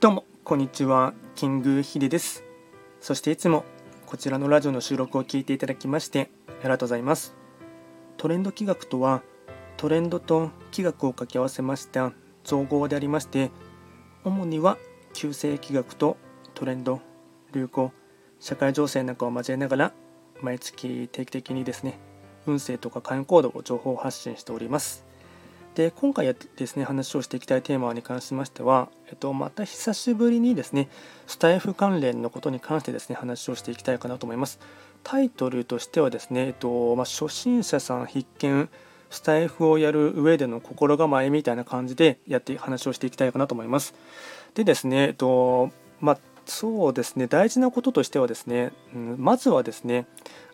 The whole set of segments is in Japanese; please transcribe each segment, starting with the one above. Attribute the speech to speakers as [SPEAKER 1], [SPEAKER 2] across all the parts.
[SPEAKER 1] どうもこんにちは。キングヒデです。そしていつもこちらのラジオの収録を聞いていただきましてありがとうございます。トレンド企画とはトレンドと企画を掛け合わせました造語でありまして主には旧世企画とトレンド流行社会情勢なんかを交えながら毎月定期的にですね運勢とか会員行動を情報発信しております。で今回ですね話をしていきたいテーマに関しましては、えっと、また久しぶりにですねスタイフ関連のことに関してですね話をしていきたいかなと思います。タイトルとしてはですね、えっとまあ、初心者さん必見スタイフをやる上での心構えみたいな感じでやって話をしていきたいかなと思います。でですね、えっとまあそうですね大事なこととしてはですね、うん、まずはですね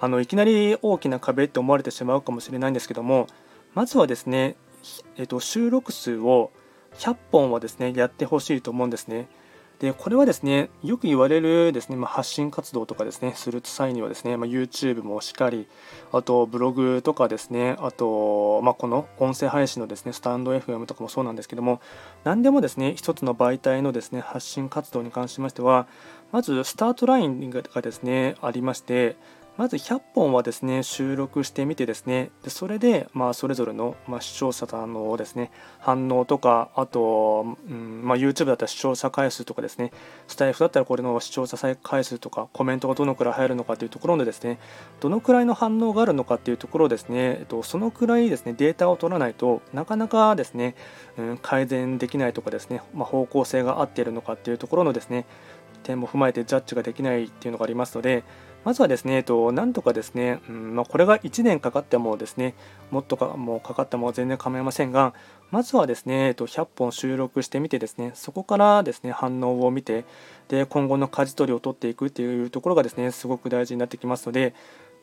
[SPEAKER 1] あのいきなり大きな壁って思われてしまうかもしれないんですけどもまずはですねえっと、収録数を100本はですねやってほしいと思うんですね。でこれはですねよく言われるですね、まあ、発信活動とかですねする際にはですね、まあ、YouTube もしっかりあとブログとかですねあと、まあ、この音声配信のですねスタンド FM とかもそうなんですけども何でもですね一つの媒体のですね発信活動に関しましてはまずスタートラインがですねありましてまず100本はですね収録してみてですね。でそれでまあそれぞれの、まあ、視聴者さんのですね反応とかあと、うんまあ、YouTube だったら視聴者回数とかですね。スタイフだったらこれの視聴者回数とかコメントがどのくらい入るのかというところでですね。どのくらいの反応があるのかというところですね、えっと、そのくらいですねデータを取らないとなかなかですね、うん、改善できないとかですね、まあ、方向性が合っているのかというところのですね点も踏まえてジャッジができないっていうのがありますのでまずはですね、えっと、なんとかですね、うんまあ、これが1年かかってもですね、もっとかもうかかっても全然構いませんが、まずはですね、えっと、100本収録してみてですね、そこからですね、反応を見て、で、今後の舵取りを取っていくっていうところがですね、すごく大事になってきますので、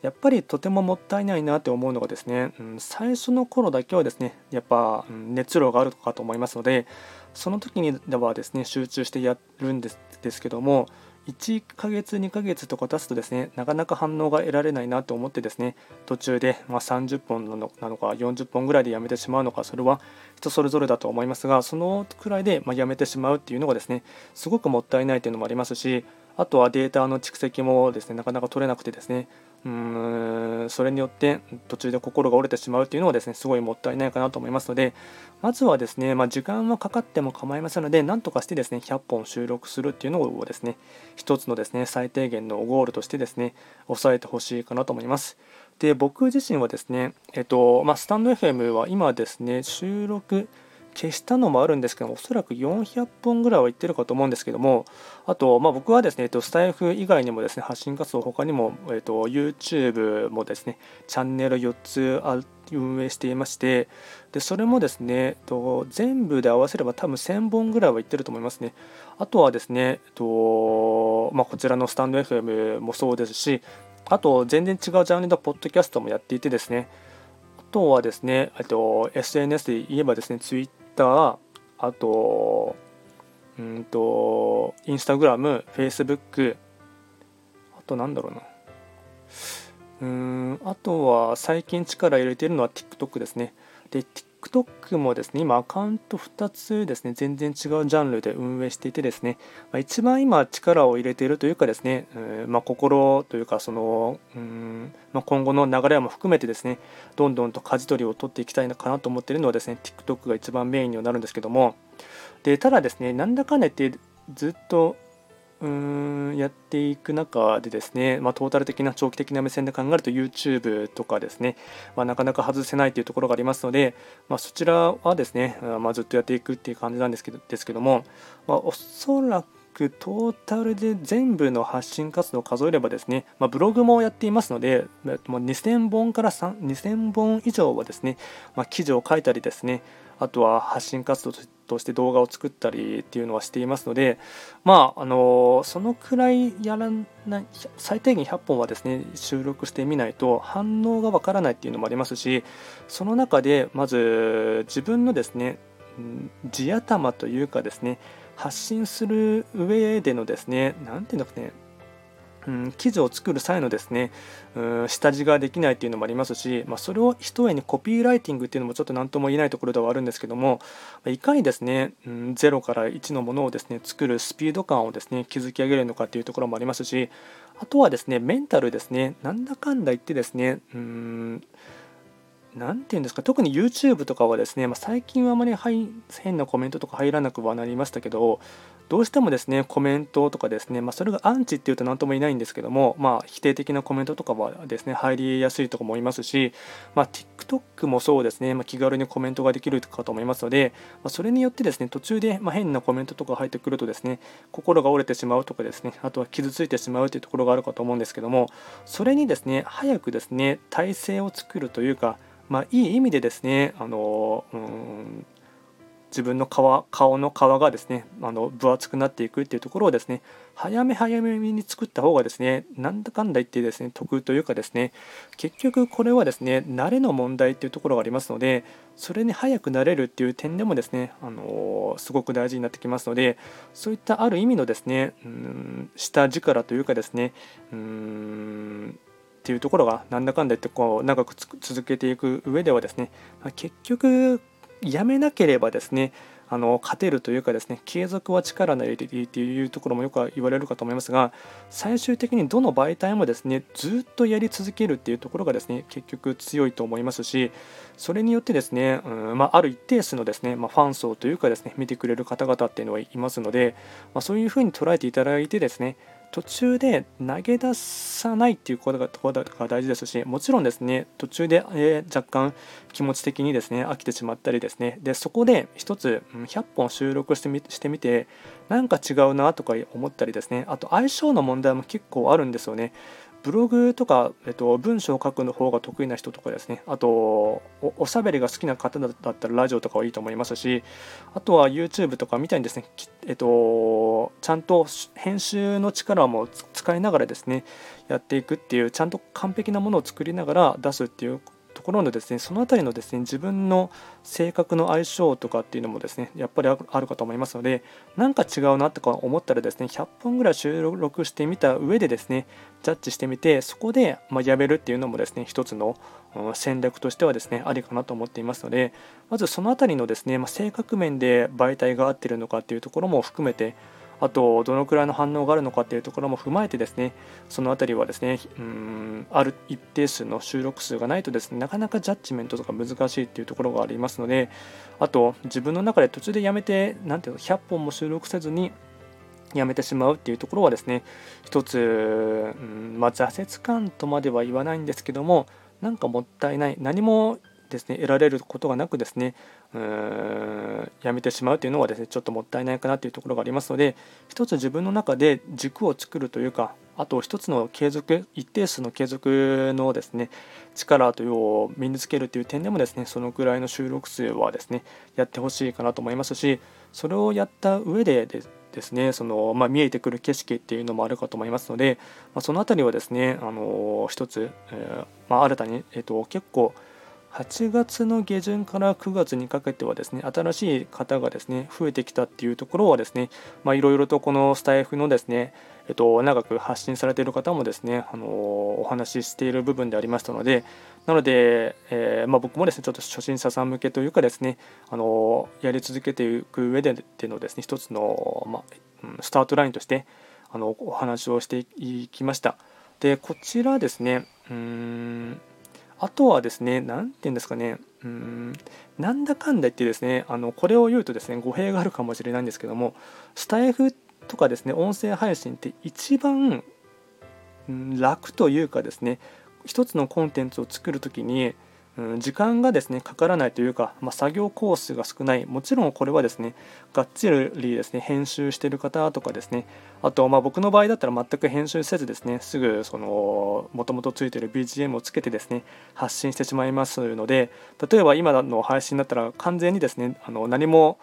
[SPEAKER 1] やっぱりとてももったいないなって思うのがですね、うん、最初の頃だけはですね、やっぱ、うん、熱量があるかと思いますので、その時にではですね、集中してやるんですですけども、1ヶ月2ヶ月とか経つとですねなかなか反応が得られないなと思ってですね途中で、ま30本なのか40本ぐらいでやめてしまうのかそれは人それぞれだと思いますがそのくらいで、まやめてしまうっていうのがですねすごくもったいないというのもありますしあとはデータの蓄積もですねなかなか取れなくてですねうんそれによって途中で心が折れてしまうというのはですねすごいもったいないかなと思いますのでまずはですね、まあ、時間はかかっても構いませんのでなんとかしてですね100本収録するっていうのをですね一つのですね最低限のゴールとしてですね抑えてほしいかなと思います。で僕自身はですねえっとまあ、スタンド FM は今ですね収録消したのもあるんですけどおそらく400本ぐらいは行ってるかと思うんですけどもあと、まあ、僕はですね、えっと、スタイフ以外にもですね発信活動他にも、えっと、YouTube もですねチャンネル4つ運営していましてでそれもですね、えっと、全部で合わせれば多分1000本ぐらいは行ってると思いますね。あとはですね、えっとまあ、こちらのスタンド FM もそうですしあと全然違うジャンルのポッドキャストもやっていてですねあとはですね、と SNS で言えばですね、ツイッーあとうんとインスタグラムフェイスブックあとなんだろうな。うんあとは最近力入れてるのは TikTok ですね。で TikTok TikTok もですね、今アカウント2つですね、全然違うジャンルで運営していてですね、まあ、一番今力を入れているというかですね、うんまあ、心というか、その、うんまあ、今後の流れも含めてですね、どんどんと舵取りを取っていきたいのかなと思っているのはですね、TikTok が一番メインにはなるんですけども、でただですね、なんだかんだ言ってずっとうーんやっていく中でですね、まあ、トータル的な長期的な目線で考えると YouTube とかですね、まあ、なかなか外せないというところがありますので、まあ、そちらはですね、まあ、ずっとやっていくっていう感じなんですけどですけども、まあ、おそらくトータルで全部の発信活動を数えればですね、ま、ブログもやっていますので、もう2000本から2000本以上はですね、ま、記事を書いたりですね、あとは発信活動とトして動画を作ったりっていうのはしていますので、まあ、あのそのくらいやらない最低限100本はですね収録してみないと反応がわからないっていうのもありますしその中でまず自分のですね地頭というかですね発信する上でのですね何て言うんだろうねうん、記事を作る際のですね、うん、下地ができないっていうのもありますし、まあ、それを一重にコピーライティングっていうのもちょっと何とも言えないところではあるんですけども、いかにですね、うん、0から1のものをですね作るスピード感をですね築き上げるのかっていうところもありますし、あとはですね、メンタルですね、なんだかんだ言ってですね、うん何て言うんですか、特に YouTube とかはですね、まあ、最近はあまり変なコメントとか入らなくはなりましたけど、どうしてもですね、コメントとかですね、まあ、それがアンチっていうと何とも言えないんですけども、まあ、否定的なコメントとかはですね、入りやすいと思いますし、まあ、TikTok もそうですね、ま、気軽にコメントができるかと思いますので、ま、それによってですね、途中でま変なコメントとか入ってくるとですね、心が折れてしまうとかですね、あとは傷ついてしまうというところがあるかと思うんですけども、それにですね、早くですね、体制を作るというか、まあ、いい意味でですね、あのうん自分の皮顔の皮がですねあの分厚くなっていくっていうところをですね早め早めに作った方がですねなんだかんだ言ってですね得というかですね結局これはですね慣れの問題っていうところがありますのでそれに早くなれるっていう点でもですねあのすごく大事になってきますのでそういったある意味のですねうん下力というかですねうんっていうところがなんだかんだ言ってこう長く続けていく上ではですね、ま、結局やめなければですねあの勝てるというかですね継続は力なりっていうところもよく言われるかと思いますが最終的にどの媒体もですねずっとやり続けるっていうところがですね結局強いと思いますしそれによってですね、うんまあ、ある一定数のですね、まあ、ファン層というかですね見てくれる方々っていうのはいますので、まあ、そういうふうに捉えていただいてですね途中で投げ出さないっていうことが大事ですしもちろんですね途中で、え若干気持ち的にですね飽きてしまったりですね。でそこで1つ100本収録してみしてみてなんか違うなとか思ったりですね。あと相性の問題も結構あるんですよね。ブログとか、えっと、文章を書くの方が得意な人とかですね、あとお、おしゃべりが好きな方だったらラジオとかはいいと思いますし、あとは YouTube とかみたいにですね、えっと、ちゃんと編集の力も使いながらですね、やっていくっていう、ちゃんと完璧なものを作りながら出すっていうところのですねその辺りのですね自分の性格の相性とかっていうのもですねやっぱりあるかと思いますのでなんか違うなとか思ったらですね100本ぐらい収録してみた上でですねジャッジしてみてそこでまやめるっていうのもですね一つの戦略としてはですねありかなと思っていますのでまずその辺りのですね、ま性格面で媒体が合ってるのかっていうところも含めてあとどのくらいの反応があるのかっていうところも踏まえてですねその辺りはですねうんある一定数の収録数がないとですねなかなかジャッジメントとか難しいっていうところがありますのであと自分の中で途中でやめて何ていうの100本も収録せずにやめてしまうっていうところはですね一つ、うんまあ、挫折感とまでは言わないんですけどもなんかもったいない何もですね得られることがなくですねうんやめてしまうというのはですねちょっともったいないかなというところがありますので一つ自分の中で軸を作るというかあと一つの継続一定数の継続のですね力というを身につけるという点でもですねそのくらいの収録数はですねやってほしいかなと思いますしそれをやった上でですねその、まあ、見えてくる景色っていうのもあるかと思いますので、まあ、その辺りはですねあの一つ、えー、まあ、新たに、えーと結構8月の下旬から9月にかけてはですね新しい方がですね増えてきたっていうところはですねいろいろとこのスタイフのですねえっと、長く発信されている方もですね、あのお話ししている部分でありましたので、なので、えー、まあ、僕もですね、ちょっと初心者さん向けというかですね、あのやり続けていく上でってのですね、一つの、まあ、スタートラインとしてあのお話をしていきました。で、こちらですね、うんあとはですね、何て言うんですかね、うん、なんだかんだ言ってですね、あのこれを言うとですね、語弊があるかもしれないんですけども、スタイフとかですね、音声配信って一番楽というかですね、一つのコンテンツを作る時に、うん、時間がですねかからないというか、まあ、作業コースが少ない。もちろんこれはですねがっちりですね編集してる方とかですねあとまあ僕の場合だったら全く編集せずですねすぐそのもともとついてる BGM をつけてですね発信してしまいますので例えば今の配信だったら完全にですねあの何も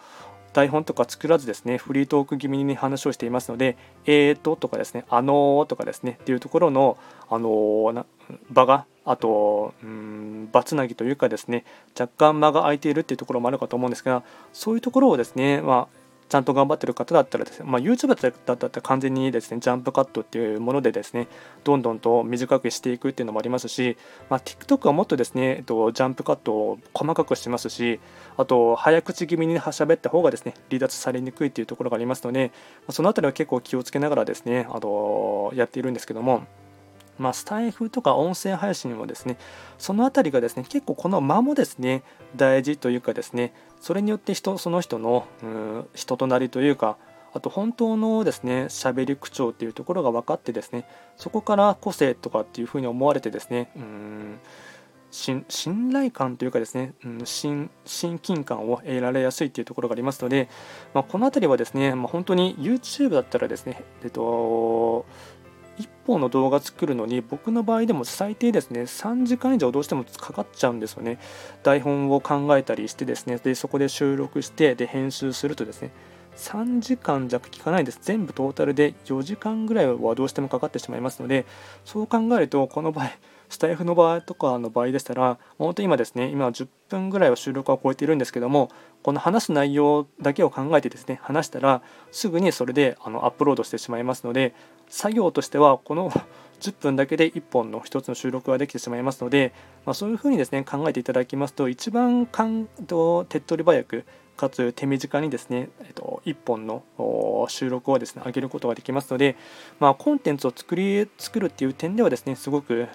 [SPEAKER 1] 台本とか作らずですね、フリートーク気味に話をしていますので、えーととかですね、あのーとかですね、っていうところの、あのー、場が、あと、うん、場つなぎというかですね、若干間が空いているっていうところもあるかと思うんですが、そういうところをですね、まあ、ちゃんと頑張ってる方だったらですね、まあ、YouTube だったら完全にですねジャンプカットっていうものでですねどんどんと短くしていくっていうのもありますし、まあ、TikTok はもっとですね、えっと、ジャンプカットを細かくしてますしあと早口気味に喋った方がですね離脱されにくいっていうところがありますので、そのあたりは結構気をつけながらですねあのやっているんですけどもまあ、スタイフとか音声配信もですね、そのあたりがですね、結構この間もですね、大事というかですね、それによって人、その人の人となりというか、あと本当のですね、喋り口調っていうところが分かってですね、そこから個性とかっていうふうに思われてですね、うん信頼感というかですね、うん、親近感を得られやすいというところがありますので、まあ、この辺りはですね、まあ、本当に YouTube だったらですね、えっと、1本の動画作るのに僕の場合でも最低ですね3時間以上どうしてもかかっちゃうんですよね。台本を考えたりしてですねでそこで収録してで編集するとですね3時間弱効かないです。全部トータルで4時間ぐらいはどうしてもかかってしまいますのでそう考えるとこの場合スタイフの場合とかの場合でしたら、本当に今ですね、今10分ぐらいは収録は超えているんですけども、この話す内容だけを考えてですね、話したら、すぐにそれであのアップロードしてしまいますので、作業としてはこの 10分だけで1本の1つの収録ができてしまいますので、まあ、そういうふうにですね考えていただきますと一番かんと手っ取り早くかつ手短にですね、えっと、1本の収録をですね上げることができますので、まあ、コンテンツを作り作るっていう点ではですねすごく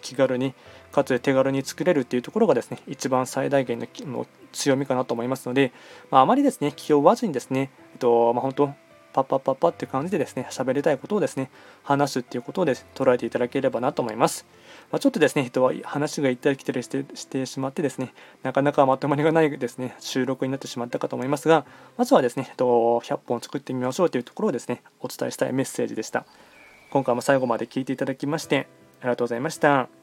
[SPEAKER 1] 気軽にかつ手軽に作れるっていうところがですね一番最大限の強みかなと思いますので、まあ、あまりですね気負わずにですね、えっとまあ、本当パッパッパッパって感じでですね喋りたいことをですね話すっていうことをです、ね、捉えていただければなと思います。まあ、ちょっとですね、人は話が行ったり来たりしてしてしまってですね、なかなかまとまりがないですね、収録になってしまったかと思いますが、まずはですね、100本作ってみましょうというところをですね、お伝えしたいメッセージでした。今回も最後まで聞いていただきまして、ありがとうございました。